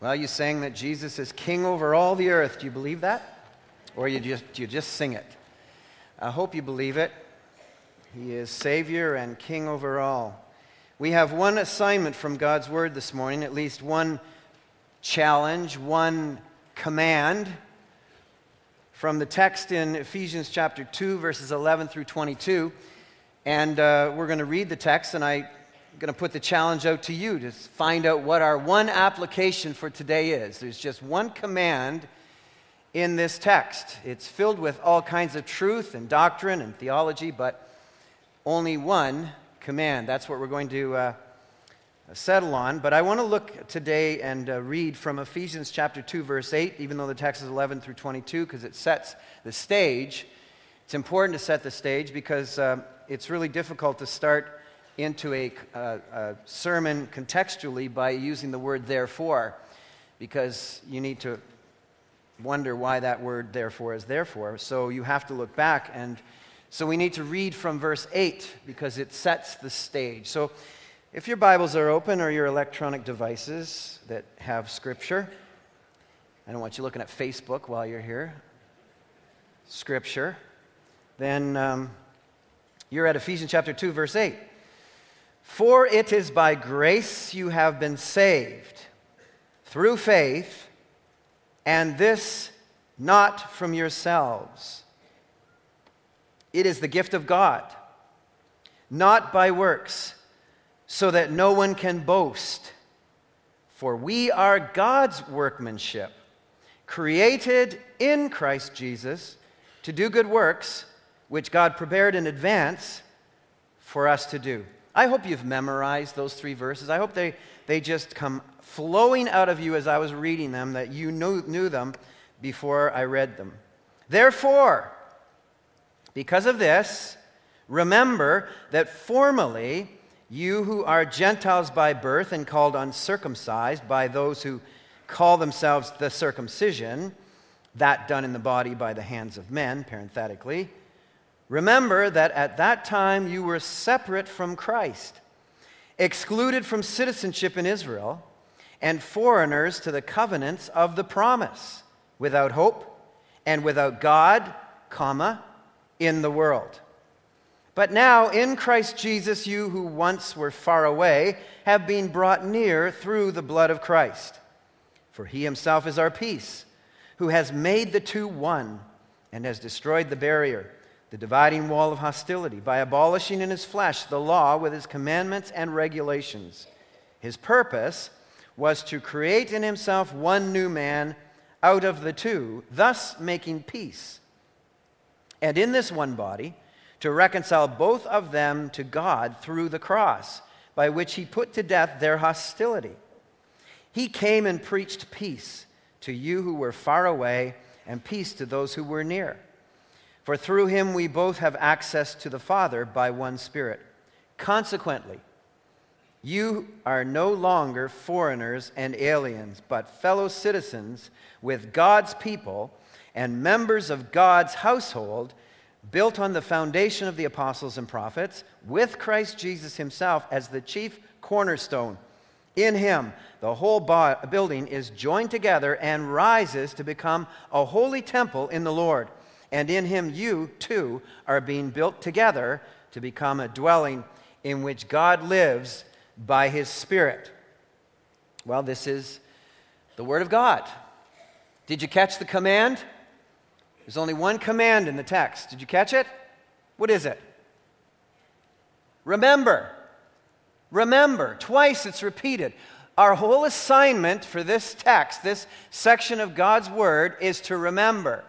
Well, you sang that Jesus is king over all the earth. Do you believe that? Or you just, you just sing it? I hope you believe it. He is Savior and King over all. We have one assignment from God's Word this morning, at least one challenge, one command from the text in Ephesians chapter 2, verses 11 through 22. And uh, we're going to read the text, and I'm going to put the challenge out to you to find out what our one application for today is. There's just one command in this text. It's filled with all kinds of truth and doctrine and theology, but only one command. That's what we're going to uh, settle on. But I want to look today and uh, read from Ephesians chapter 2, verse 8, even though the text is 11 through 22, because it sets the stage. It's important to set the stage because uh, it's really difficult to start into a, uh, a sermon contextually by using the word therefore, because you need to wonder why that word therefore is therefore. So you have to look back. And so we need to read from verse 8 because it sets the stage. So if your Bibles are open or your electronic devices that have scripture, I don't want you looking at Facebook while you're here, scripture, then um, you're at Ephesians chapter 2, verse 8. For it is by grace you have been saved through faith and this not from yourselves. It is the gift of God, not by works, so that no one can boast. For we are God's workmanship, created in Christ Jesus to do good works, which God prepared in advance for us to do. I hope you've memorized those three verses. I hope they, they just come flowing out of you as I was reading them, that you knew, knew them before I read them. Therefore, because of this, remember that formerly you who are Gentiles by birth and called uncircumcised by those who call themselves the circumcision, that done in the body by the hands of men, parenthetically, remember that at that time you were separate from Christ, excluded from citizenship in Israel and foreigners to the covenants of the promise, without hope and without God, comma, in the world. But now in Christ Jesus, you who once were far away have been brought near through the blood of Christ. For he himself is our peace, who has made the two one and has destroyed the barrier, the dividing wall of hostility, by abolishing in his flesh the law with his commandments and regulations. His purpose was to create in himself one new man out of the two, thus making peace. And in this one body, to reconcile both of them to God through the cross, by which he put to death their hostility. He came and preached peace to you who were far away, and peace to those who were near. For through him we both have access to the Father by one Spirit. Consequently, you are no longer foreigners and aliens, but fellow citizens with God's people and members of God's household, built on the foundation of the apostles and prophets, with Christ Jesus himself as the chief cornerstone. In him, the whole building is joined together and rises to become a holy temple in the Lord. And in him, you too are being built together to become a dwelling in which God lives by his Spirit. Well, this is the Word of God. Did you catch the command? There's only one command in the text. Did you catch it? What is it? Remember. Remember. Twice it's repeated. Our whole assignment for this text, this section of God's Word, is to remember.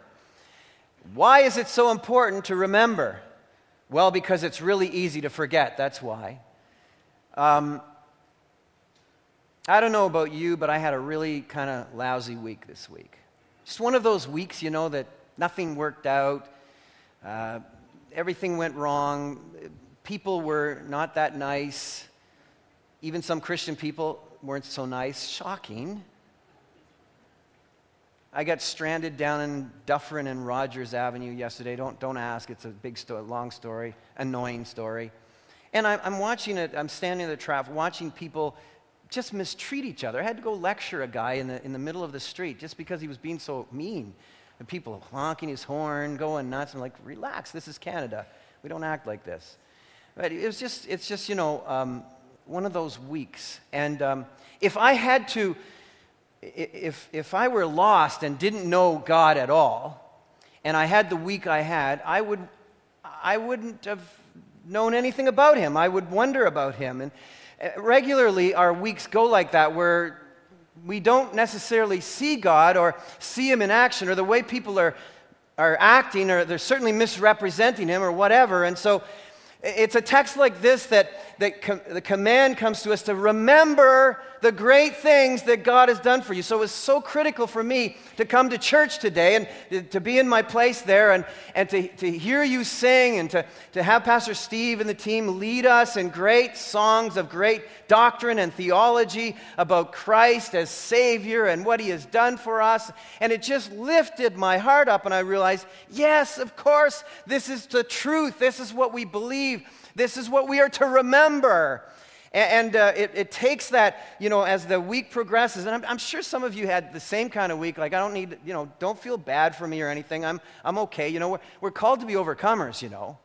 Why is it so important to remember? Well, because it's really easy to forget. That's why. Um, I don't know about you, but I had a really kind of lousy week this week. Just one of those weeks, you know, that nothing worked out, uh, everything went wrong, people were not that nice, even some Christian people weren't so nice. Shocking. I got stranded down in Dufferin and Rogers Avenue yesterday. Don't, don't ask, it's a big, long story, annoying story. And I'm, I'm watching it, I'm standing in the traffic, watching people just mistreat each other. I had to go lecture a guy in the, in the middle of the street just because he was being so mean. And people honking his horn, going nuts. I'm like, relax, this is Canada. We don't act like this. But it was just, it's just, you know, um, one of those weeks. And um, if I had to, if, if I were lost and didn't know God at all, and I had the week I had, I, would, I wouldn't have known anything about Him. I would wonder about Him. And uh, regularly, our weeks go like that, where we don't necessarily see God or see Him in action, or the way people are, are acting, or they're certainly misrepresenting Him, or whatever. And so it's a text like this that, that com- the command comes to us to remember the great things that God has done for you. So it was so critical for me to come to church today and to be in my place there and, and to, to hear you sing and to, to have Pastor Steve and the team lead us in great songs of great doctrine and theology about Christ as Savior and what He has done for us. And it just lifted my heart up, and I realized, yes, of course, this is the truth. This is what we believe. This is what we are to remember. And, uh, it, it, takes that, you know, as the week progresses. And I'm, I'm, sure some of you had the same kind of week. Like, I don't need, you know, don't feel bad for me or anything. I'm, I'm okay. You know, we're, we're called to be overcomers, you know.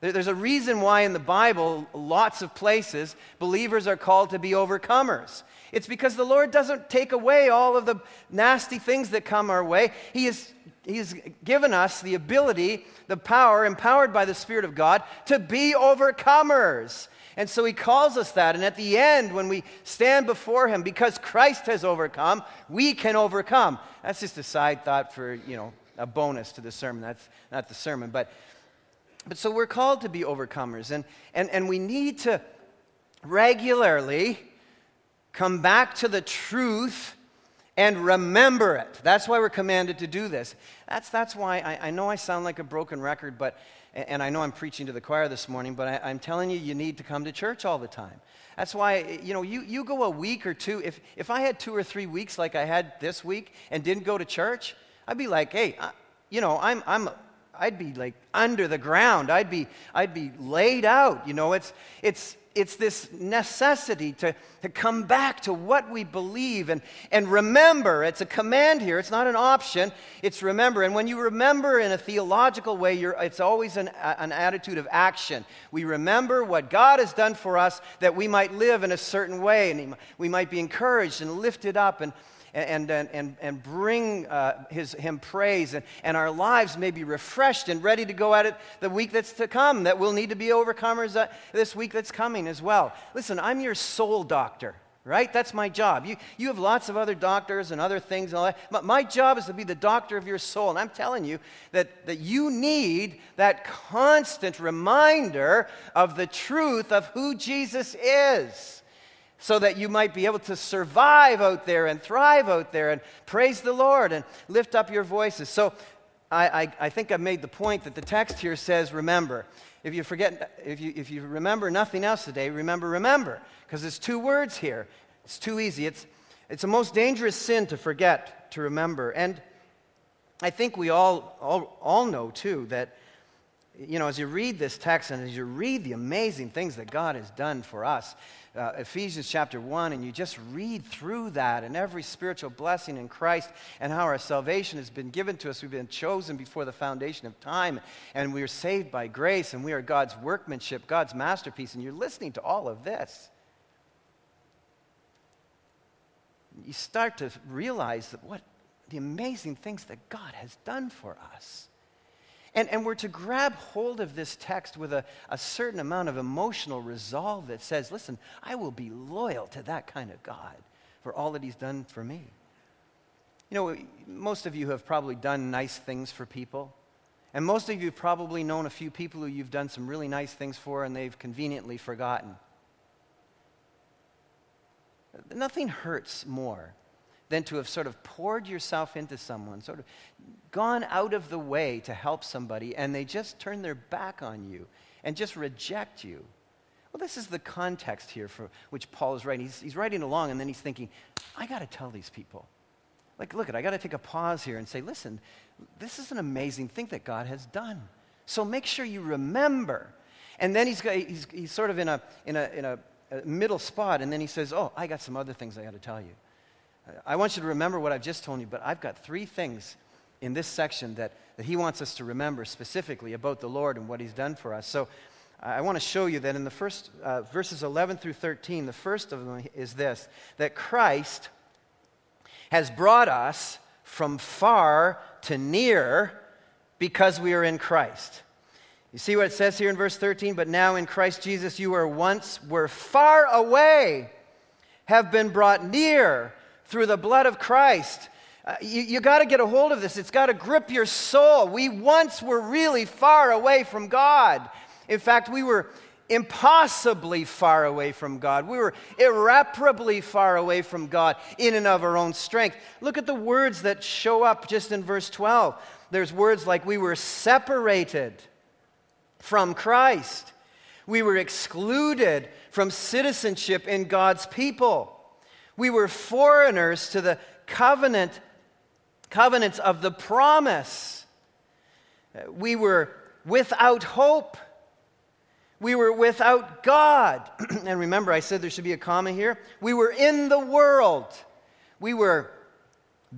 There, there's a reason why in the Bible, lots of places, believers are called to be overcomers. It's because the Lord doesn't take away all of the nasty things that come our way. He is He's given us the ability, the power, empowered by the Spirit of God, to be overcomers. And so he calls us that. And at the end, when we stand before him, because Christ has overcome, we can overcome. That's just a side thought for, you know, a bonus to the sermon. That's not the sermon. But, but so we're called to be overcomers. And, and, and we need to regularly come back to the truth and remember it. That's why we're commanded to do this. That's, that's why I, I know I sound like a broken record, but and I know I'm preaching to the choir this morning, but I, am telling you, you need to come to church all the time. That's why, you know, you, you go a week or two. If, if I had two or three weeks like I had this week and didn't go to church, I'd be like, hey, I, you know, I'm, I'm, I'd be like under the ground. I'd be, I'd be laid out. You know, it's, it's, it's this necessity to, to come back to what we believe and, and remember. It's a command here, it's not an option, it's remember. And when you remember in a theological way, it's always an, an attitude of action. We remember what God has done for us that we might live in a certain way and we might be encouraged and lifted up and, and, and, and, and bring uh, his, him praise, and, and our lives may be refreshed and ready to go at it the week that's to come, that we'll need to be overcomers uh, this week that's coming as well. Listen, I'm your soul doctor right? That's my job. You, you have lots of other doctors and other things and all that. But my job is to be the doctor of your soul. And I'm telling you that, that you need that constant reminder of the truth of who Jesus is so that you might be able to survive out there and thrive out there and praise the Lord and lift up your voices. So I, I, I think I've made the point that the text here says, remember. If you forget, if you, if you remember nothing else today, remember, remember, because it's two words here. It's too easy. It's, it's a most dangerous sin to forget to remember. And I think we all, all, all know, too, that you know, as you read this text and as you read the amazing things that God has done for us, uh, Ephesians chapter 1, and you just read through that and every spiritual blessing in Christ and how our salvation has been given to us. We've been chosen before the foundation of time, and we are saved by grace, and we are God's workmanship, God's masterpiece. And you're listening to all of this. You start to realize that what the amazing things that God has done for us. And, and we're to grab hold of this text with a, a certain amount of emotional resolve that says, listen, I will be loyal to that kind of God for all that He's done for me. You know, most of you have probably done nice things for people. And most of you have probably known a few people who you've done some really nice things for and they've conveniently forgotten. Nothing hurts more than to have sort of poured yourself into someone, sort of gone out of the way to help somebody, and they just turn their back on you and just reject you. Well, this is the context here for which Paul is writing. He's, he's writing along, and then he's thinking, I got to tell these people. Like, look, I got to take a pause here and say, listen, this is an amazing thing that God has done. So make sure you remember. And then he's, he's, he's sort of in a, in a, in a middle spot, and then he says, Oh, I got some other things I got to tell you. I want you to remember what I've just told you, but I've got three things in this section that, that he wants us to remember specifically about the Lord and what he's done for us. So I want to show you that in the first uh, verses 11 through 13, the first of them is this that Christ has brought us from far to near because we are in Christ. You see what it says here in verse 13? But now in Christ Jesus, you were once were far away, have been brought near through the blood of Christ. Uh, you, you got to get a hold of this. It's got to grip your soul. We once were really far away from God. In fact, we were impossibly far away from God. We were irreparably far away from God in and of our own strength. Look at the words that show up just in verse 12. There's words like we were separated from Christ. We were excluded from citizenship in God's people. We were foreigners to the covenant covenants of the promise. We were without hope. We were without God. and remember, I said there should be a comma here. We were in the world. We were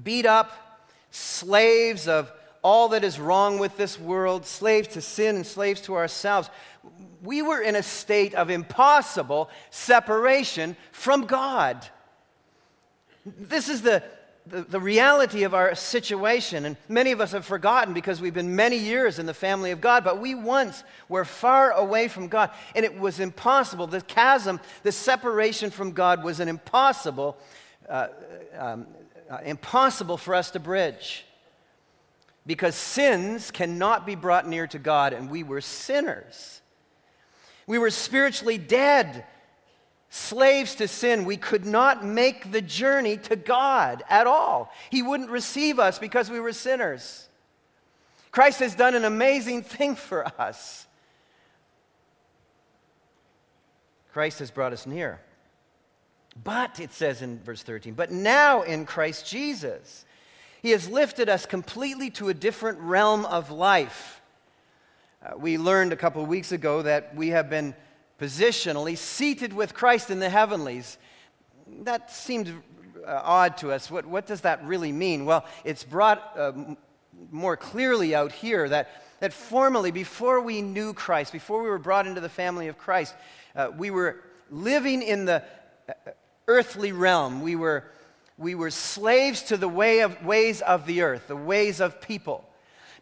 beat up, slaves of all that is wrong with this world, slaves to sin and slaves to ourselves. We were in a state of impossible separation from God. This is the, the, the, reality of our situation. And many of us have forgotten because we've been many years in the family of God, but we once were far away from God. And it was impossible. The chasm, the separation from God was an impossible, uh, um, uh, impossible for us to bridge. Because sins cannot be brought near to God, and we were sinners. We were spiritually dead slaves to sin, we could not make the journey to God at all. He wouldn't receive us because we were sinners. Christ has done an amazing thing for us. Christ has brought us near. But, it says in verse 13, but now in Christ Jesus, He has lifted us completely to a different realm of life. Uh, we learned a couple of weeks ago that we have been positionally seated with Christ in the heavenlies. That seemed uh, odd to us. What, what does that really mean? Well, it's brought uh, more clearly out here that, that formally, before we knew Christ, before we were brought into the family of Christ, uh, we were living in the uh, earthly realm. We were, we were slaves to the way of, ways of the earth, the ways of people.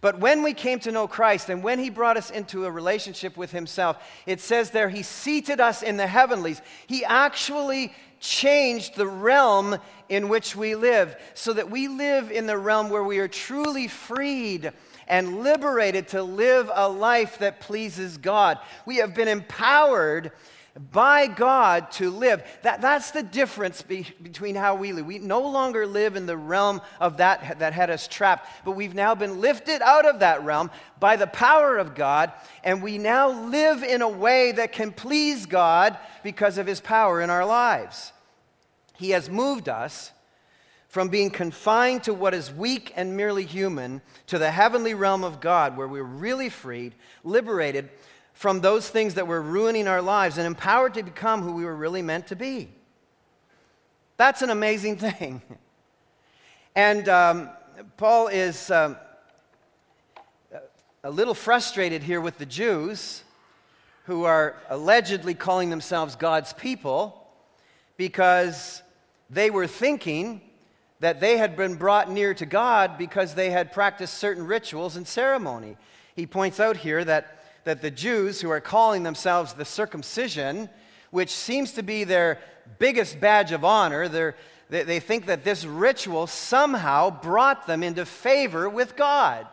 But when we came to know Christ and when he brought us into a relationship with himself, it says there, he seated us in the heavenlies. He actually changed the realm in which we live so that we live in the realm where we are truly freed and liberated to live a life that pleases God. We have been empowered by God to live. That, that's the difference be, between how we live. We no longer live in the realm of that that had us trapped, but we've now been lifted out of that realm by the power of God, and we now live in a way that can please God because of His power in our lives. He has moved us from being confined to what is weak and merely human to the heavenly realm of God, where we're really freed, liberated from those things that were ruining our lives and empowered to become who we were really meant to be. That's an amazing thing. And um, Paul is um, a little frustrated here with the Jews who are allegedly calling themselves God's people because they were thinking that they had been brought near to God because they had practiced certain rituals and ceremony. He points out here that that the Jews, who are calling themselves the circumcision, which seems to be their biggest badge of honor, they, they think that this ritual somehow brought them into favor with God.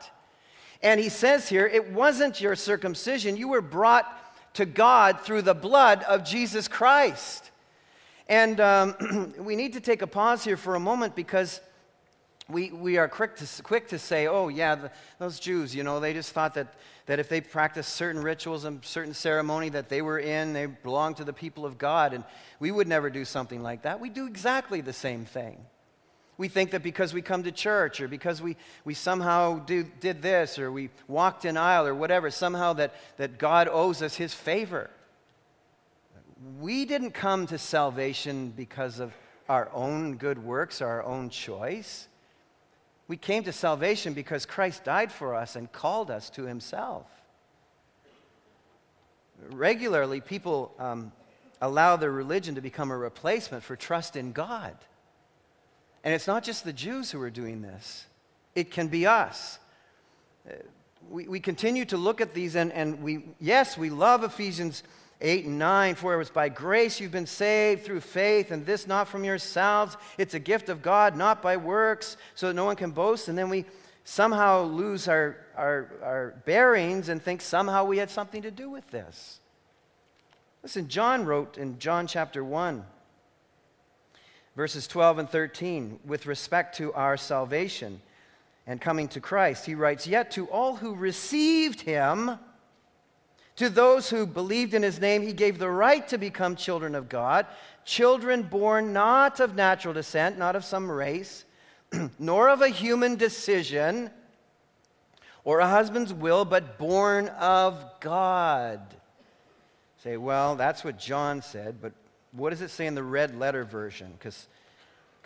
And he says here, it wasn't your circumcision. You were brought to God through the blood of Jesus Christ. And um, we need to take a pause here for a moment because we, we are quick to, quick to say, oh, yeah, the, those Jews, you know, they just thought that, that if they practiced certain rituals and certain ceremony that they were in, they belonged to the people of God. And we would never do something like that. We do exactly the same thing. We think that because we come to church or because we, we somehow do, did this or we walked an aisle or whatever, somehow that, that God owes us his favor. we didn't come to salvation because of our own good works, or our own choice. We came to salvation because Christ died for us and called us to himself. Regularly, people um, allow their religion to become a replacement for trust in God. And it's not just the Jews who are doing this, it can be us. Uh, we, we continue to look at these, and, and we, yes, we love Ephesians 8 and 9, for it was by grace you've been saved through faith, and this not from yourselves. It's a gift of God, not by works, so that no one can boast. And then we somehow lose our, our, our bearings and think somehow we had something to do with this. Listen, John wrote in John chapter 1, verses 12 and 13, with respect to our salvation and coming to Christ, he writes, Yet to all who received him, to those who believed in his name, he gave the right to become children of God, children born not of natural descent, not of some race, nor of a human decision or a husband's will, but born of God. Say, well, that's what John said, but what does it say in the red letter version? Because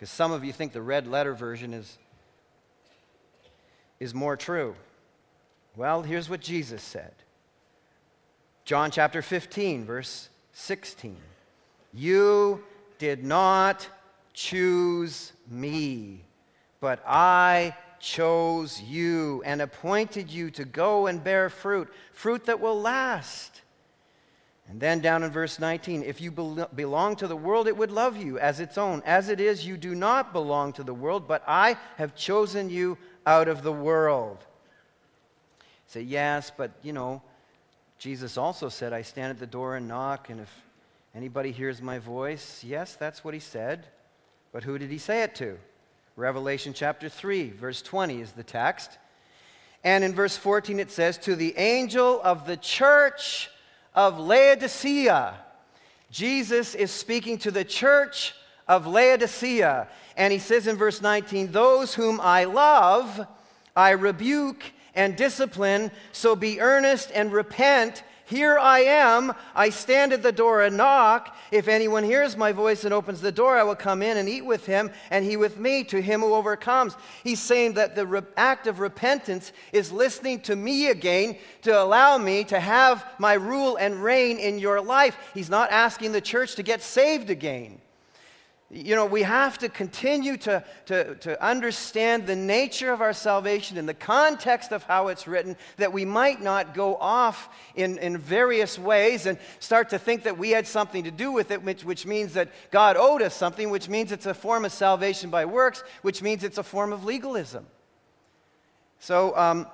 some of you think the red letter version is, is more true. Well, here's what Jesus said John chapter 15, verse 16. You did not choose me, but I chose you and appointed you to go and bear fruit, fruit that will last. And then down in verse 19, if you belong to the world, it would love you as its own. As it is, you do not belong to the world, but I have chosen you out of the world. Say, yes, but you know, Jesus also said, I stand at the door and knock, and if anybody hears my voice, yes, that's what he said. But who did he say it to? Revelation chapter 3, verse 20 is the text. And in verse 14 it says, To the angel of the church of Laodicea. Jesus is speaking to the church of Laodicea. And he says in verse 19, Those whom I love, I rebuke and discipline. So be earnest and repent. Here I am. I stand at the door and knock. If anyone hears my voice and opens the door, I will come in and eat with him, and he with me, to him who overcomes. He's saying that the re- act of repentance is listening to me again to allow me to have my rule and reign in your life. He's not asking the church to get saved again. You know, we have to continue to, to, to understand the nature of our salvation in the context of how it's written, that we might not go off in, in various ways and start to think that we had something to do with it, which, which means that God owed us something, which means it's a form of salvation by works, which means it's a form of legalism. So um,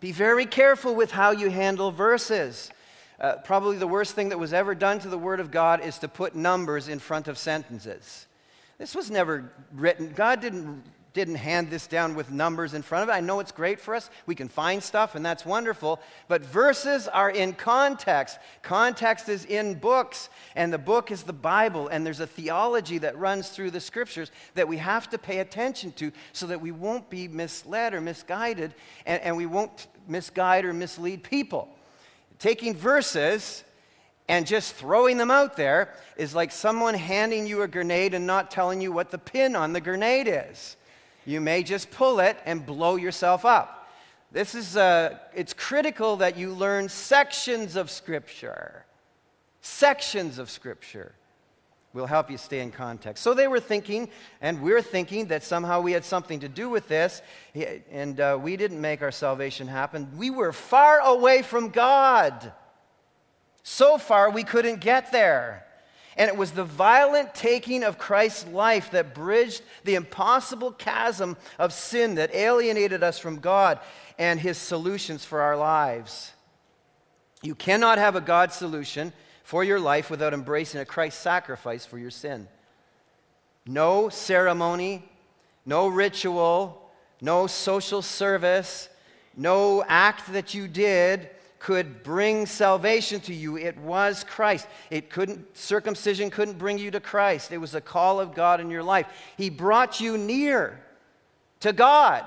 be very careful with how you handle verses. Uh, probably the worst thing that was ever done to the Word of God is to put numbers in front of sentences. This was never written. God didn't, didn't hand this down with numbers in front of it. I know it's great for us. We can find stuff, and that's wonderful. But verses are in context. Context is in books, and the book is the Bible. And there's a theology that runs through the scriptures that we have to pay attention to so that we won't be misled or misguided, and, and we won't misguide or mislead people taking verses and just throwing them out there is like someone handing you a grenade and not telling you what the pin on the grenade is. You may just pull it and blow yourself up. This is, uh, it's critical that you learn sections of Scripture. Sections of Scripture will help you stay in context. So they were thinking, and we're thinking, that somehow we had something to do with this, and uh, we didn't make our salvation happen. We were far away from God. So far, we couldn't get there. And it was the violent taking of Christ's life that bridged the impossible chasm of sin that alienated us from God and his solutions for our lives. You cannot have a God solution for your life without embracing a Christ sacrifice for your sin. No ceremony, no ritual, no social service, no act that you did could bring salvation to you. It was Christ. It couldn't circumcision couldn't bring you to Christ. It was a call of God in your life. He brought you near to God.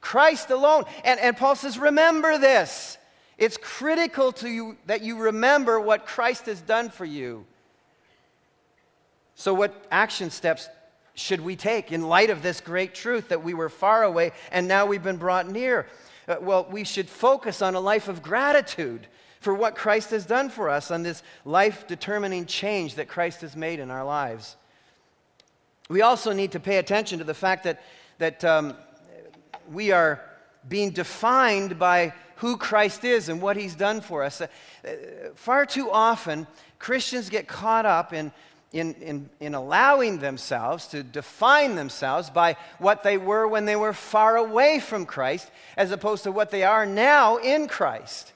Christ alone. And, and Paul says, remember this. It's critical to you that you remember what Christ has done for you. So, what action steps should we take in light of this great truth that we were far away and now we've been brought near? Uh, well, we should focus on a life of gratitude for what Christ has done for us, on this life determining change that Christ has made in our lives. We also need to pay attention to the fact that, that um, we are being defined by who Christ is and what he's done for us. Uh, far too often, Christians get caught up in, in, in, in allowing themselves to define themselves by what they were when they were far away from Christ, as opposed to what they are now in Christ.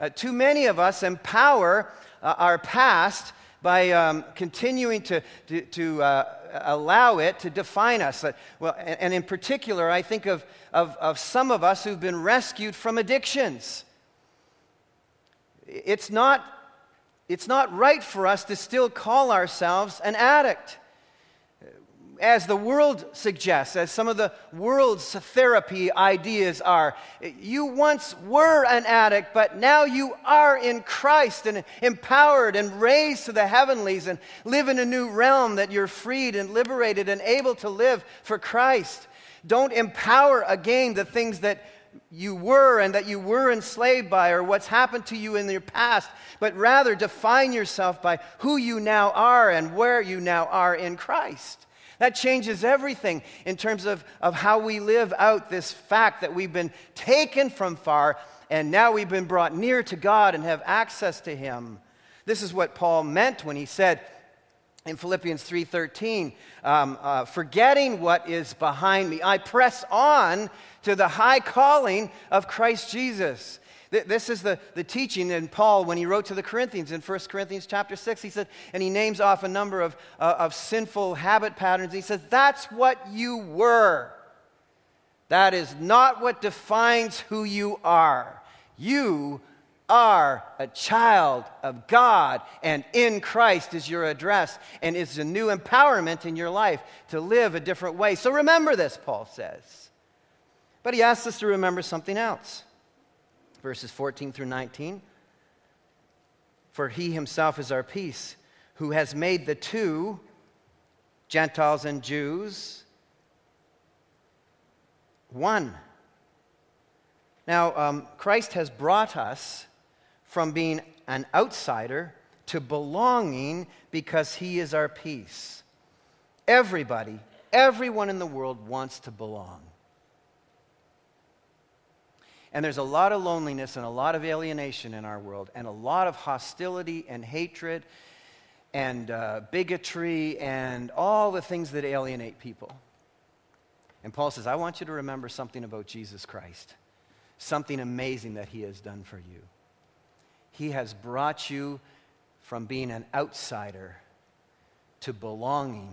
Uh, too many of us empower uh, our past by um, continuing to, to, to uh, allow it to define us. Well, and, and, in particular, I think of, of, of some of us who've been rescued from addictions. It's not, it's not right for us to still call ourselves an addict as the world suggests, as some of the world's therapy ideas are. You once were an addict, but now you are in Christ and empowered and raised to the heavenlies and live in a new realm that you're freed and liberated and able to live for Christ. Don't empower again the things that you were and that you were enslaved by or what's happened to you in your past, but rather define yourself by who you now are and where you now are in Christ. That changes everything in terms of, of how we live out this fact that we've been taken from far and now we've been brought near to God and have access to Him. This is what Paul meant when he said, in Philippians 3:13, um, uh, forgetting what is behind me, I press on to the high calling of Christ Jesus. This is the, the teaching in Paul when he wrote to the Corinthians in 1 Corinthians chapter 6. He said, and he names off a number of, uh, of sinful habit patterns. He says, That's what you were. That is not what defines who you are. You are a child of God, and in Christ is your address, and it's a new empowerment in your life to live a different way. So remember this, Paul says. But he asks us to remember something else verses 14 through 19. For he himself is our peace, who has made the two, Gentiles and Jews, one. Now, um, Christ has brought us from being an outsider to belonging because he is our peace. Everybody, everyone in the world wants to belong. And there's a lot of loneliness and a lot of alienation in our world, and a lot of hostility and hatred and uh, bigotry and all the things that alienate people. And Paul says, I want you to remember something about Jesus Christ, something amazing that he has done for you. He has brought you from being an outsider to belonging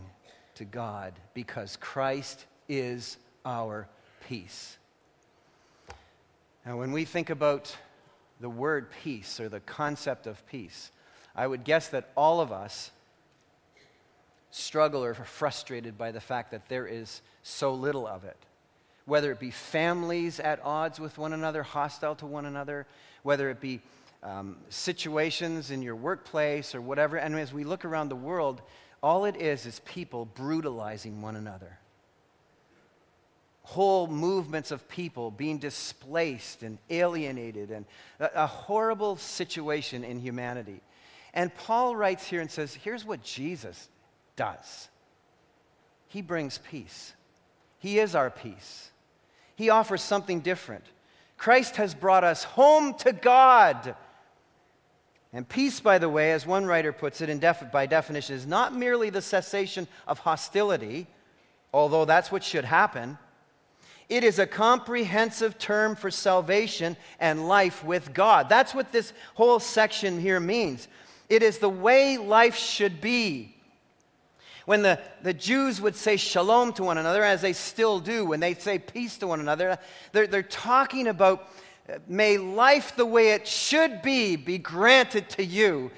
to God because Christ is our peace. Now, when we think about the word peace or the concept of peace, I would guess that all of us struggle or are frustrated by the fact that there is so little of it. Whether it be families at odds with one another, hostile to one another, whether it be um, situations in your workplace or whatever. And as we look around the world, all it is is people brutalizing one another whole movements of people being displaced and alienated, and a, a, horrible situation in humanity. And Paul writes here and says, Here's what Jesus does He brings peace, He is our peace. He offers something different. Christ has brought us home to God. And peace, by the way, as one writer puts it def- by definition, is not merely the cessation of hostility, although that's what should happen it is a comprehensive term for salvation and life with God. That's what this whole section here means. It is the way life should be. When the, the Jews would say shalom to one another, as they still do, when they say peace to one another, they're, they're talking about may life the way it should be be granted to you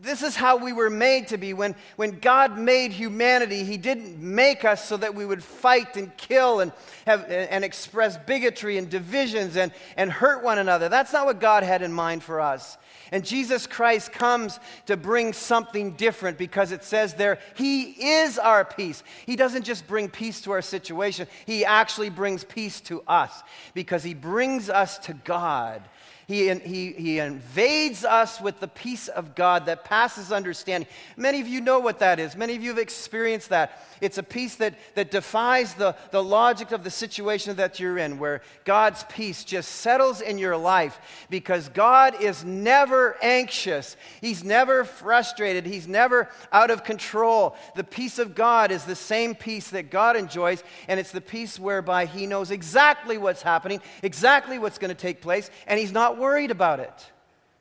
this is how we were made to be. When, when God made humanity, He didn't make us so that we would fight and kill and, have, and express bigotry and divisions and, and hurt one another. That's not what God had in mind for us. And Jesus Christ comes to bring something different because it says there, He is our peace. He doesn't just bring peace to our situation, He actually brings peace to us because He brings us to God. He, he, he invades us with the peace of God that passes understanding. Many of you know what that is. Many of you have experienced that. It's a peace that, that defies the, the logic of the situation that you're in, where God's peace just settles in your life because God is never anxious. He's never frustrated. He's never out of control. The peace of God is the same peace that God enjoys, and it's the peace whereby He knows exactly what's happening, exactly what's going to take place, and He's not worried about it.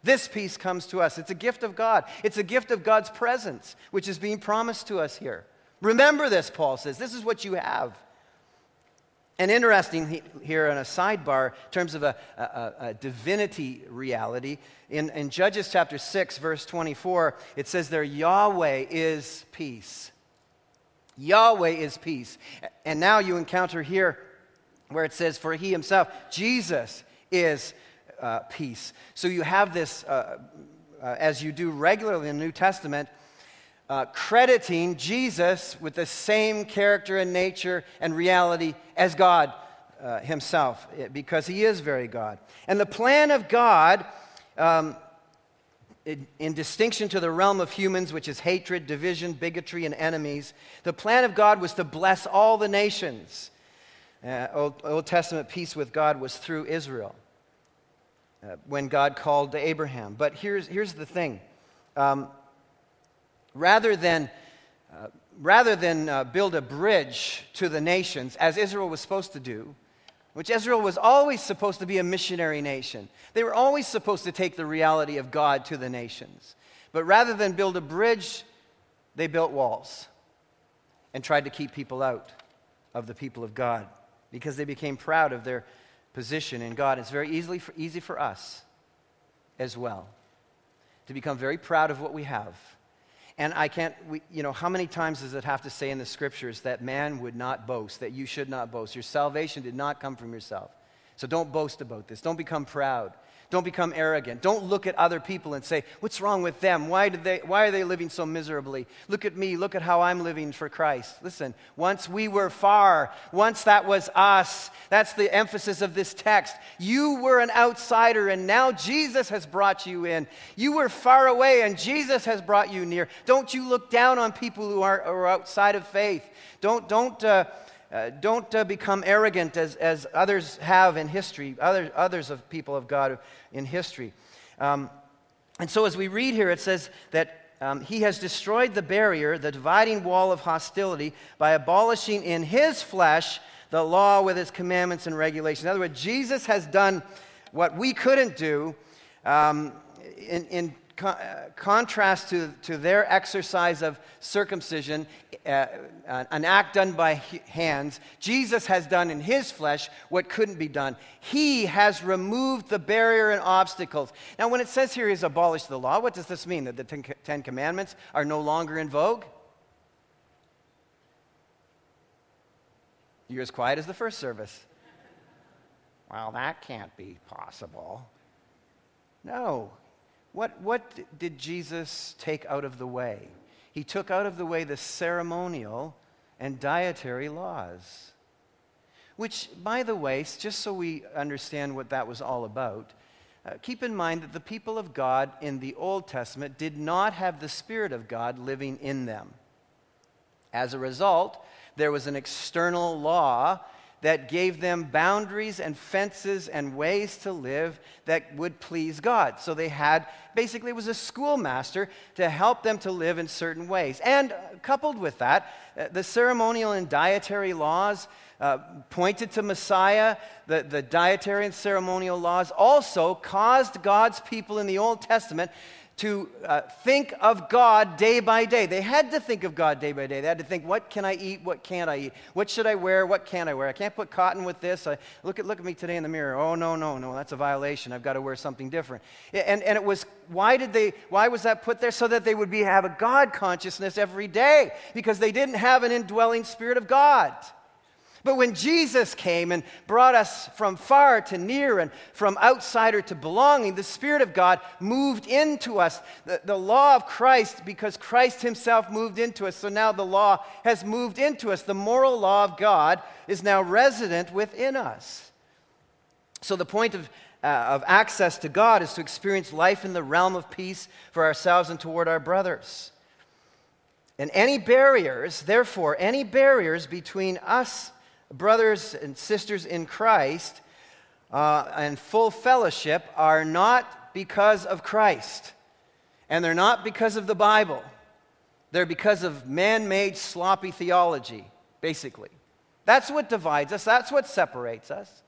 This peace comes to us. It's a gift of God. It's a gift of God's presence, which is being promised to us here. Remember this, Paul says. This is what you have. And interesting here on a sidebar, in terms of a, a, a divinity reality, in, in Judges chapter 6, verse 24, it says there, Yahweh is peace. Yahweh is peace. And now you encounter here where it says, For he himself, Jesus, is uh, peace. So you have this, uh, uh, as you do regularly in the New Testament, uh, crediting Jesus with the same character and nature and reality as God uh, Himself, eh, because He is very God. And the plan of God, um, in, in, distinction to the realm of humans, which is hatred, division, bigotry, and enemies, the plan of God was to bless all the nations. Uh, Old, Old, Testament peace with God was through Israel uh, when God called to Abraham. But here's, here's the thing. Um, rather than, uh, rather than uh, build a bridge to the nations, as Israel was supposed to do, which Israel was always supposed to be a missionary nation, they were always supposed to take the reality of God to the nations. But rather than build a bridge, they built walls and tried to keep people out of the people of God because they became proud of their position in God. It's very easily for, easy for us as well to become very proud of what we have and I can't, we, you know, how many times does it have to say in the scriptures that man would not boast, that you should not boast? Your salvation did not come from yourself. So don't boast about this. Don't become proud. Don't become arrogant. Don't look at other people and say, What's wrong with them? Why, did they, why are they living so miserably? Look at me. Look at how I'm living for Christ. Listen, once we were far, once that was us. That's the emphasis of this text. You were an outsider, and now Jesus has brought you in. You were far away, and Jesus has brought you near. Don't you look down on people who are, are outside of faith. Don't, don't, uh, uh, don't uh, become arrogant as, as others have in history, other, others of people of God in history. Um, and so, as we read here, it says that um, he has destroyed the barrier, the dividing wall of hostility, by abolishing in his flesh the law with its commandments and regulations. In other words, Jesus has done what we couldn't do um, in, in co- uh, contrast to, to their exercise of circumcision, uh, an act done by hands, Jesus has done in his flesh what couldn't be done. He has removed the barrier and obstacles. Now, when it says here he's abolished the law, what does this mean? That the Ten, Ten Commandments are no longer in vogue? You're as quiet as the first service. Well, that can't be possible. No, what, what did Jesus take out of the way? He took out of the way the ceremonial and dietary laws. Which, by the way, just so we understand what that was all about, uh, keep in mind that the people of God in the Old Testament did not have the Spirit of God living in them. As a result, there was an external law that gave them boundaries and fences and ways to live that would please God. So they had basically was a schoolmaster to help them to live in certain ways. And uh, coupled with that, uh, the ceremonial and dietary laws uh, pointed to Messiah. The, the dietary and ceremonial laws also caused God's people in the Old Testament to uh, think of God day by day. They had to think of God day by day. They had to think, what can I eat? What can't I eat? What should I wear? What can't I wear? I can't put cotton with this. I, look, at, look at me today in the mirror. Oh, no, no, no, that's a violation. I've got to wear something different. And, and it was, why did they, why was that put there? So that they would be, have a God consciousness every day because they didn't have an indwelling spirit of God. But when Jesus came and brought us from far to near and from outsider to belonging, the Spirit of God moved into us. The, the, law of Christ, because Christ Himself moved into us, so now the law has moved into us. The moral law of God is now resident within us. So the point of, uh, of access to God is to experience life in the realm of peace for ourselves and toward our brothers. And any barriers, therefore, any barriers between us brothers and sisters in Christ uh, and full fellowship are not because of Christ. And they're not because of the Bible. They're because of man made sloppy theology, basically. That's what divides us, that's what separates us.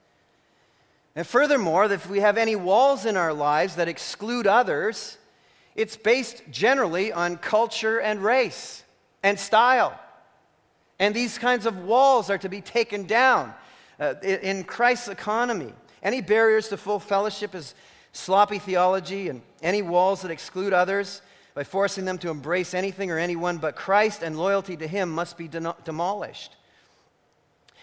And furthermore, if we have any walls in our lives that exclude others, it's based generally on culture and race and style. And these kinds of walls are to be taken down uh, in Christ's economy. Any barriers to full fellowship is sloppy theology, and any walls that exclude others by forcing them to embrace anything or anyone but Christ and loyalty to Him must be de- demolished.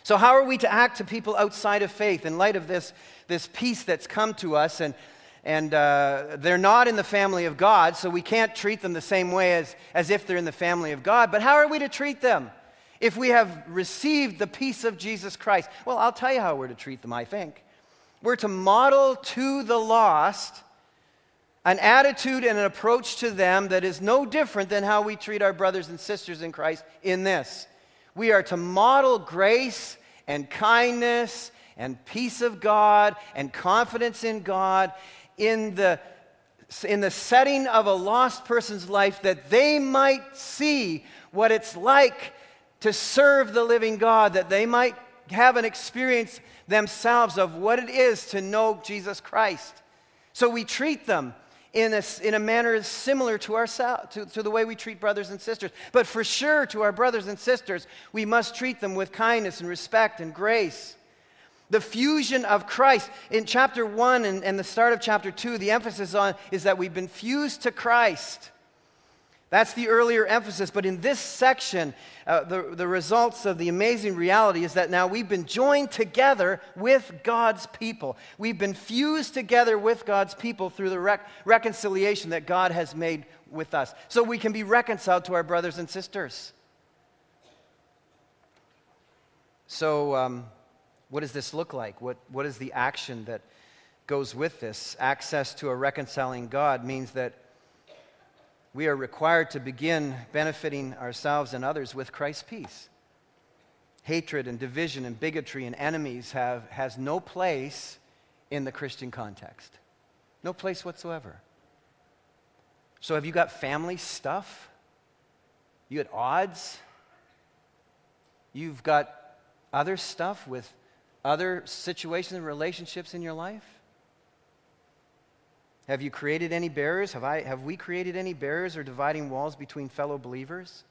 So, how are we to act to people outside of faith in light of this, this peace that's come to us? And, and uh, they're not in the family of God, so we can't treat them the same way as, as if they're in the family of God. But how are we to treat them? If we have received the peace of Jesus Christ? Well, I'll tell you how we're to treat them, I think. We're to model to the lost an attitude and an approach to them that is no different than how we treat our brothers and sisters in Christ in this. We are to model grace and kindness and peace of God and confidence in God in the, in the setting of a lost person's life that they might see what it's like to serve the living God, that they might have an experience themselves of what it is to know Jesus Christ. So we treat them in a, in a manner similar to, to, to the way we treat brothers and sisters. But for sure, to our brothers and sisters, we must treat them with kindness and respect and grace. The fusion of Christ. In chapter 1 and, and the start of chapter 2, the emphasis on is that we've been fused to Christ. That's the earlier emphasis. But in this section, uh, the, the results of the amazing reality is that now we've been joined together with God's people. We've been fused together with God's people through the rec- reconciliation that God has made with us. So we can be reconciled to our brothers and sisters. So, um, what does this look like? What, what is the action that goes with this? Access to a reconciling God means that we are required to begin benefiting ourselves and others with Christ's peace. Hatred and division and bigotry and enemies have, has no place in the Christian context. No place whatsoever. So, have you got family stuff? You got odds? You've got other stuff with other situations and relationships in your life? Have you created any barriers? Have, I, have we created any barriers or dividing walls between fellow believers?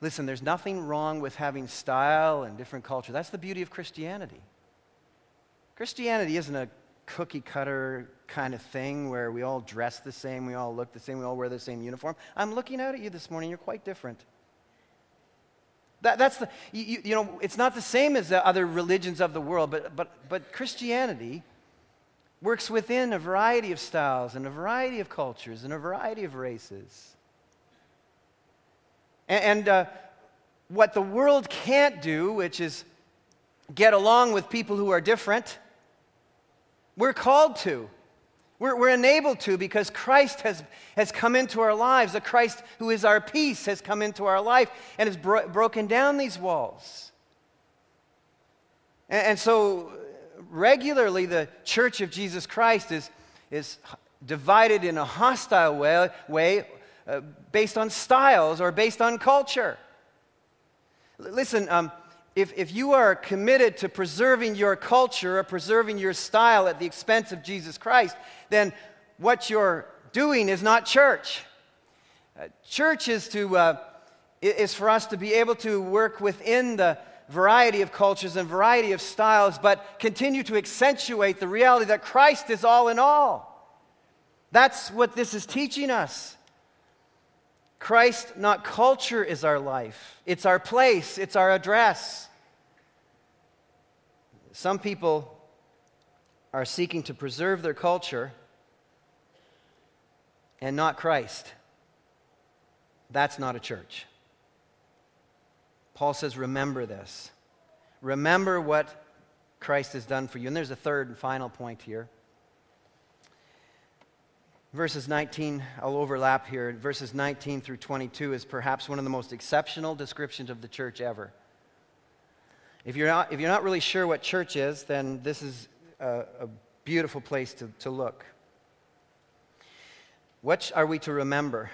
Listen, there's nothing wrong with having style and different culture. That's the beauty of Christianity. Christianity isn't a cookie cutter kind of thing where we all dress the same, we all look the same, we all wear the same uniform. I'm looking out at you this morning, you're quite different. That, that's the, you, you know, it's not the same as the other religions of the world, but, but, but Christianity works within a variety of styles and a variety of cultures and a variety of races. And, and uh, what the world can't do, which is get along with people who are different, we're called to. We're, we're enabled to because Christ has, has come into our lives. The Christ who is our peace has come into our life and has bro- broken down these walls. And, and so regularly the church of Jesus Christ is, is divided in a hostile way, way uh, based on styles or based on culture. Listen, um, if, if you are committed to preserving your culture or preserving your style at the expense of Jesus Christ, then what you're doing is not church. Uh, church is, to, uh, is for us to be able to work within the variety of cultures and variety of styles, but continue to accentuate the reality that Christ is all in all. That's what this is teaching us. Christ, not culture, is our life. It's our place, it's our address. Some people are seeking to preserve their culture and not Christ. That's not a church. Paul says, Remember this. Remember what Christ has done for you. And there's a third and final point here. Verses 19, I'll overlap here. Verses 19 through 22 is perhaps one of the most exceptional descriptions of the church ever. If you're not, if you're not really sure what church is, then this is a, a beautiful place to, to look. What are we to remember?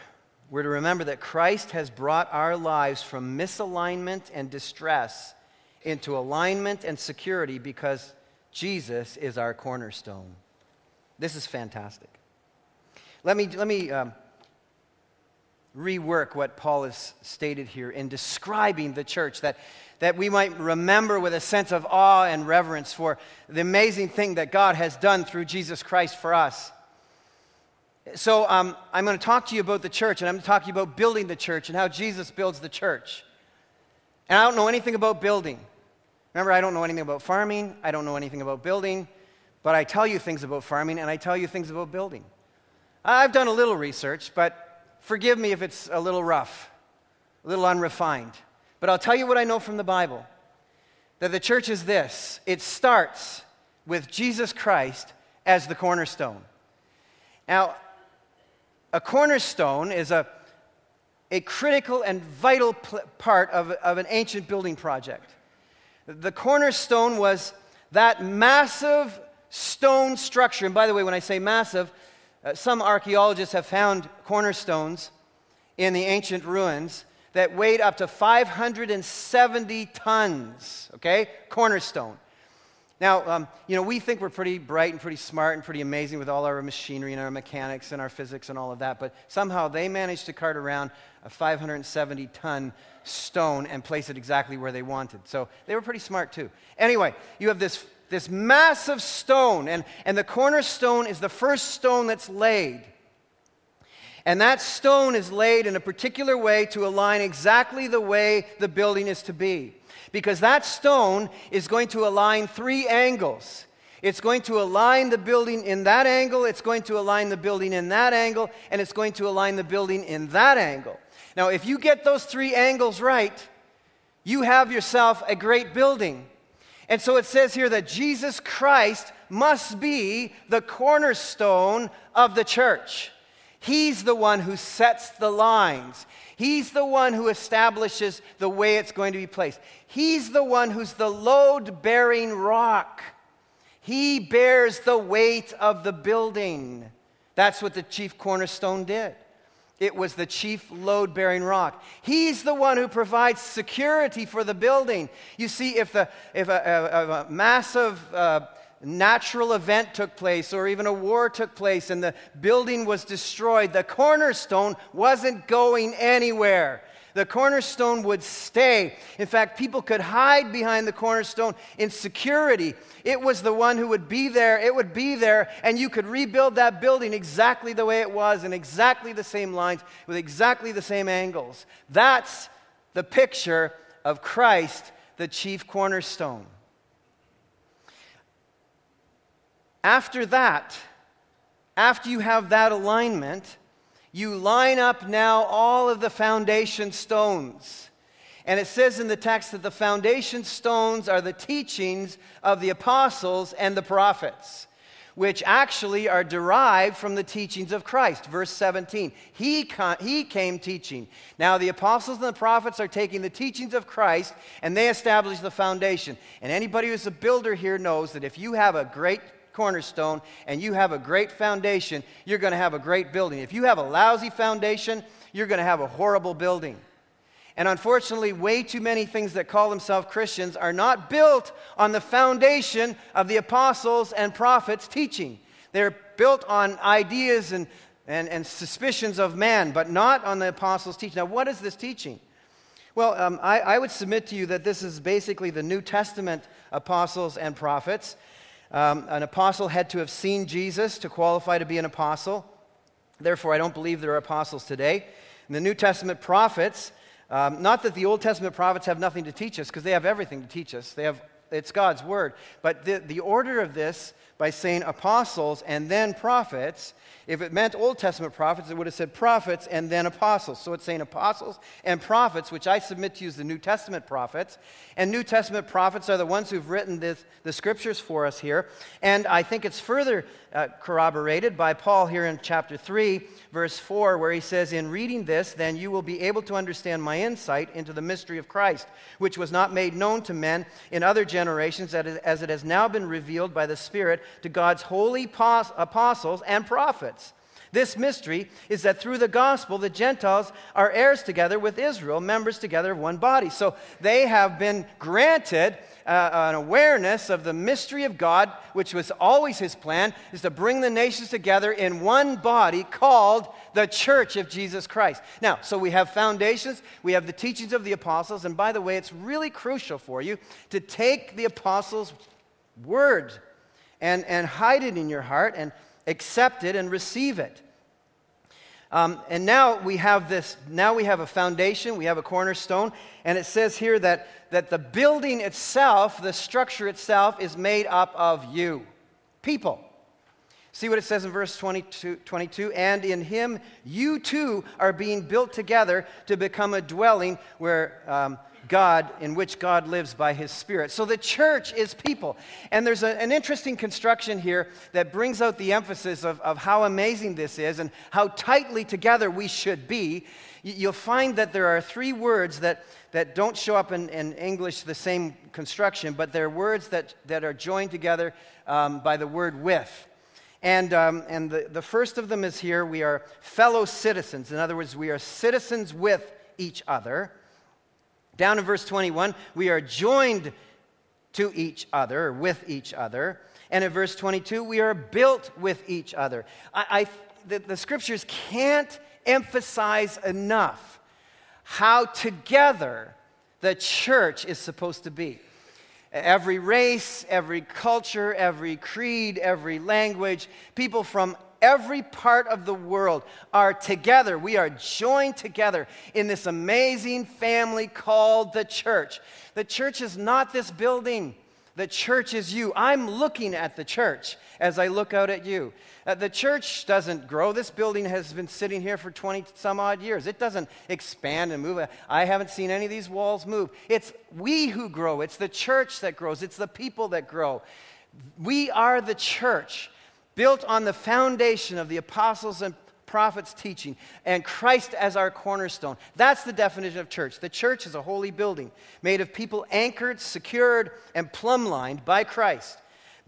We're to remember that Christ has brought our lives from misalignment and distress into alignment and security because Jesus is our cornerstone. This is fantastic. Let me, let me um, rework what Paul has stated here in describing the church, that, that we might remember with a sense of awe and reverence for the amazing thing that God has done through Jesus Christ for us. So, um, I'm going to talk to you about the church, and I'm going to talk to you about building the church and how Jesus builds the church. And I don't know anything about building. Remember, I don't know anything about farming, I don't know anything about building, but I tell you things about farming and I tell you things about building. I've done a little research, but forgive me if it's a little rough, a little unrefined. But I'll tell you what I know from the Bible that the church is this it starts with Jesus Christ as the cornerstone. Now, a cornerstone is a, a critical and vital pl- part of, of an ancient building project. The cornerstone was that massive stone structure. And by the way, when I say massive, uh, some archaeologists have found cornerstones in the ancient ruins that weighed up to 570 tons, okay? Cornerstone. Now, um, you know, we think we're pretty bright and pretty smart and pretty amazing with all our machinery and our mechanics and our physics and all of that, but somehow they managed to cart around a 570 ton stone and place it exactly where they wanted. So they were pretty smart too. Anyway, you have this, this massive stone, and, and the cornerstone is the first stone that's laid. And that stone is laid in a particular way to align exactly the way the building is to be because that stone is going to align three angles. It's going to align the building in that angle, it's going to align the building in that angle, and it's going to align the building in that angle. Now, if you get those three angles right, you have yourself a great building. And so it says here that Jesus Christ must be the cornerstone of the church. He's the one who sets the lines. He's the one who establishes the way it's going to be placed. He's the one who's the load bearing rock. He bears the weight of the building. That's what the chief cornerstone did. It was the chief load bearing rock. He's the one who provides security for the building. You see, if, the, if a, a, a massive uh, natural event took place or even a war took place and the building was destroyed, the cornerstone wasn't going anywhere. The cornerstone would stay. In fact, people could hide behind the cornerstone in security. It was the one who would be there, it would be there, and you could rebuild that building exactly the way it was, in exactly the same lines, with exactly the same angles. That's the picture of Christ, the chief cornerstone. After that, after you have that alignment, you line up now all of the foundation stones. And it says in the text that the foundation stones are the teachings of the apostles and the prophets, which actually are derived from the teachings of Christ. Verse 17. He, he came teaching. Now, the apostles and the prophets are taking the teachings of Christ and they establish the foundation. And anybody who's a builder here knows that if you have a great cornerstone and you have a great foundation, you're going to have a great building. If you have a lousy foundation, you're going to have a horrible building. And unfortunately, way too many things that call themselves Christians are not built on the foundation of the apostles and prophets' teaching. They're built on ideas and and, and suspicions of man, but not on the apostles' teaching. Now, what is this teaching? Well, um, I, I, would submit to you that this is basically the New Testament apostles and prophets. Um, an apostle had to have seen Jesus to qualify to be an apostle. Therefore, I don't believe there are apostles today. And the New Testament prophets, um, not that the Old Testament prophets have nothing to teach us, because they have everything to teach us. They have, it's God's word. But the, the order of this, by saying apostles and then prophets, if it meant Old Testament prophets, it would have said prophets and then apostles. So it's saying apostles and prophets, which I submit to you as the New Testament prophets. And New Testament prophets are the ones who've written this, the scriptures for us here. And I think it's further uh, corroborated by Paul here in chapter 3, verse 4, where he says, In reading this, then you will be able to understand my insight into the mystery of Christ, which was not made known to men in other generations, as it has now been revealed by the Spirit to God's holy apostles and prophets. This mystery is that through the gospel, the Gentiles are heirs together with Israel, members together of one body. So they have been granted uh, an awareness of the mystery of God, which was always his plan, is to bring the nations together in one body called the church of Jesus Christ. Now, so we have foundations, we have the teachings of the apostles, and by the way, it's really crucial for you to take the apostles' word and, and hide it in your heart and accept it and receive it. Um, and now we have this, now we have a foundation, we have a cornerstone, and it says here that, that the building itself, the structure itself, is made up of you, people. See what it says in verse 22, 22, And in him you too are being built together to become a dwelling where. Um, God, in which God lives by his Spirit. So the church is people. And there's a, an interesting construction here that brings out the emphasis of, of how amazing this is and how tightly together we should be. You'll find that there are three words that, that don't show up in, in English the same construction, but they're words that, that are joined together um, by the word with. And, um, and the, the first of them is here we are fellow citizens. In other words, we are citizens with each other. Down in verse 21, we are joined to each other, with each other. And in verse 22, we are built with each other. I, I the, the scriptures can't emphasize enough how together the church is supposed to be. Every race, every culture, every creed, every language, people from every part of the world are together. We are joined together in this amazing family called the church. The church is not this building. The church is you. I'm looking at the church as I look out at you. Uh, the church doesn't grow. This building has been sitting here for 20 some odd years. It doesn't expand and move. I haven't seen any of these walls move. It's we who grow. It's the church that grows. It's the people that grow. We are the church built on the foundation of the apostles and prophets' teaching, and Christ as our cornerstone. That's the definition of church. The church is a holy building made of people anchored, secured, and plumb lined by Christ,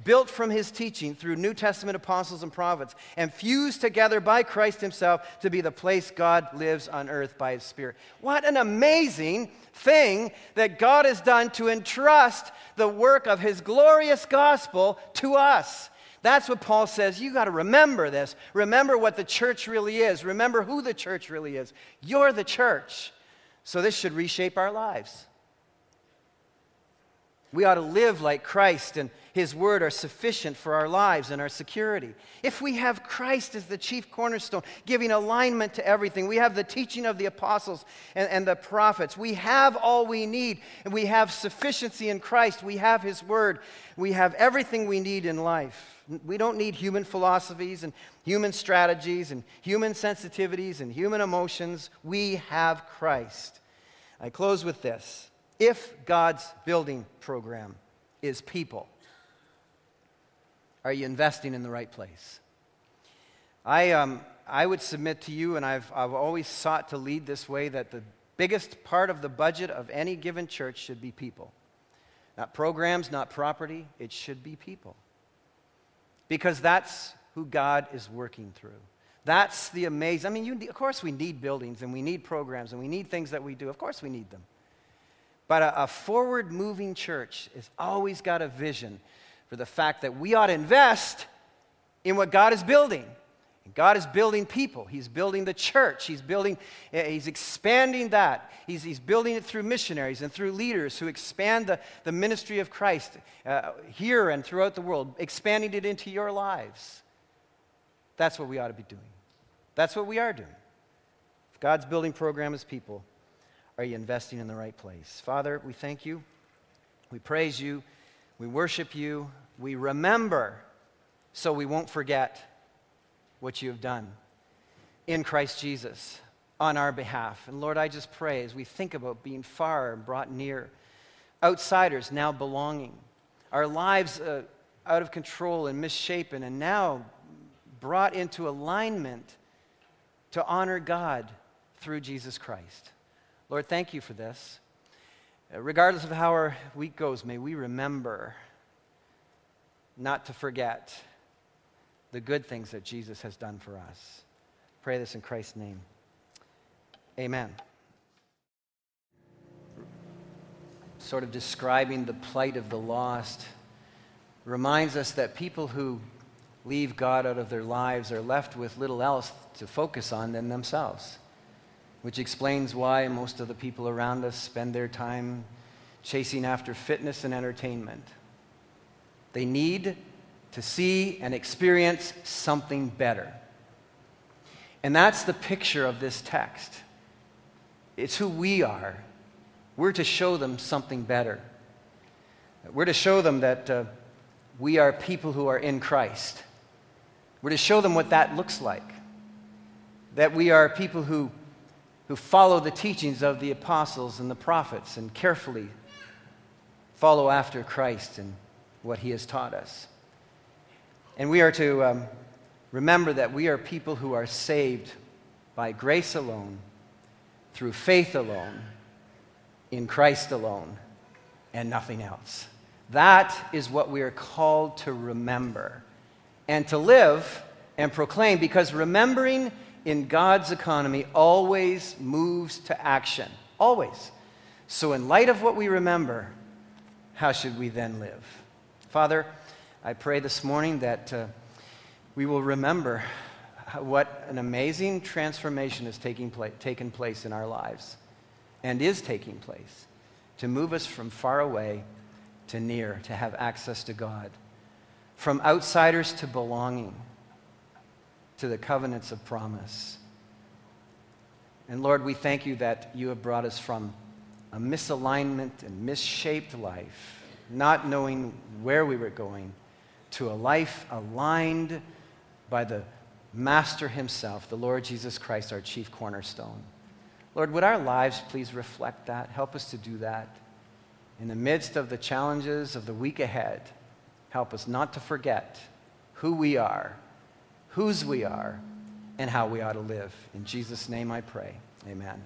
built from his teaching through New Testament apostles and prophets, and fused together by Christ himself to be the place God lives on earth by his Spirit. What an amazing thing that God has done to entrust the work of his glorious gospel to us. That's what Paul says. You got to remember this. Remember what the church really is. Remember who the church really is. You're the church. So this should reshape our lives. We ought to live like Christ, and His word are sufficient for our lives and our security. If we have Christ as the chief cornerstone, giving alignment to everything, we have the teaching of the apostles and, and the prophets, we have all we need, and we have sufficiency in Christ. We have His word, we have everything we need in life. We don't need human philosophies and human strategies and human sensitivities and human emotions. We have Christ. I close with this. If God's building program is people, are you investing in the right place? I, um, I would submit to you, and I've, I've always sought to lead this way, that the biggest part of the budget of any given church should be people. Not programs, not property, it should be people because that's who God is working through. That's the amazing. I mean, you, of course, we need buildings and we need programs and we need things that we do. Of course, we need them. But a, a forward moving church has always got a vision for the fact that we ought to invest in what God is building. God is building people. He's building the church. He's building, eh, he's expanding that. He's, he's building it through missionaries and through leaders who expand the, the ministry of Christ uh, here and throughout the world, expanding it into your lives. That's what we ought to be doing. That's what we are doing. If God's building program is people, are you investing in the right place? Father, we thank you. We praise you. We worship you. We remember so we won't forget what you have done in Christ Jesus on our behalf. And Lord, I just pray as we think about being far and brought near, outsiders now belonging, our lives uh, out of control and misshapen, and now brought into alignment to honor God through Jesus Christ. Lord, thank you for this. Uh, regardless of how our week goes, may we remember not to forget the good things that Jesus has done for us. Pray this in Christ's name. Amen. Sort of describing the plight of the lost reminds us that people who leave God out of their lives are left with little else to focus on than themselves, which explains why most of the people around us spend their time chasing after fitness and entertainment. They need to see and experience something better. And that's the picture of this text. It's who we are. We're to show them something better. We're to show them that uh, we are people who are in Christ. We're to show them what that looks like. That we are people who, who follow the teachings of the apostles and the prophets and carefully follow after Christ and what he has taught us. And we are to um, remember that we are people who are saved by grace alone, through faith alone, in Christ alone, and nothing else. That is what we are called to remember and to live and proclaim because remembering in God's economy always moves to action. Always. So, in light of what we remember, how should we then live? Father, I pray this morning that uh, we will remember what an amazing transformation has taking pla- taken place in our lives and is taking place to move us from far away to near, to have access to God, from outsiders to belonging, to the covenants of promise. And Lord, we thank you that you have brought us from a misalignment and misshaped life, not knowing where we were going to a life aligned by the Master Himself, the Lord Jesus Christ, our chief cornerstone. Lord, would our lives please reflect that? Help us to do that. In the midst of the challenges of the week ahead, help us not to forget who we are, whose we are, and how we ought to live. In Jesus' name I pray. Amen.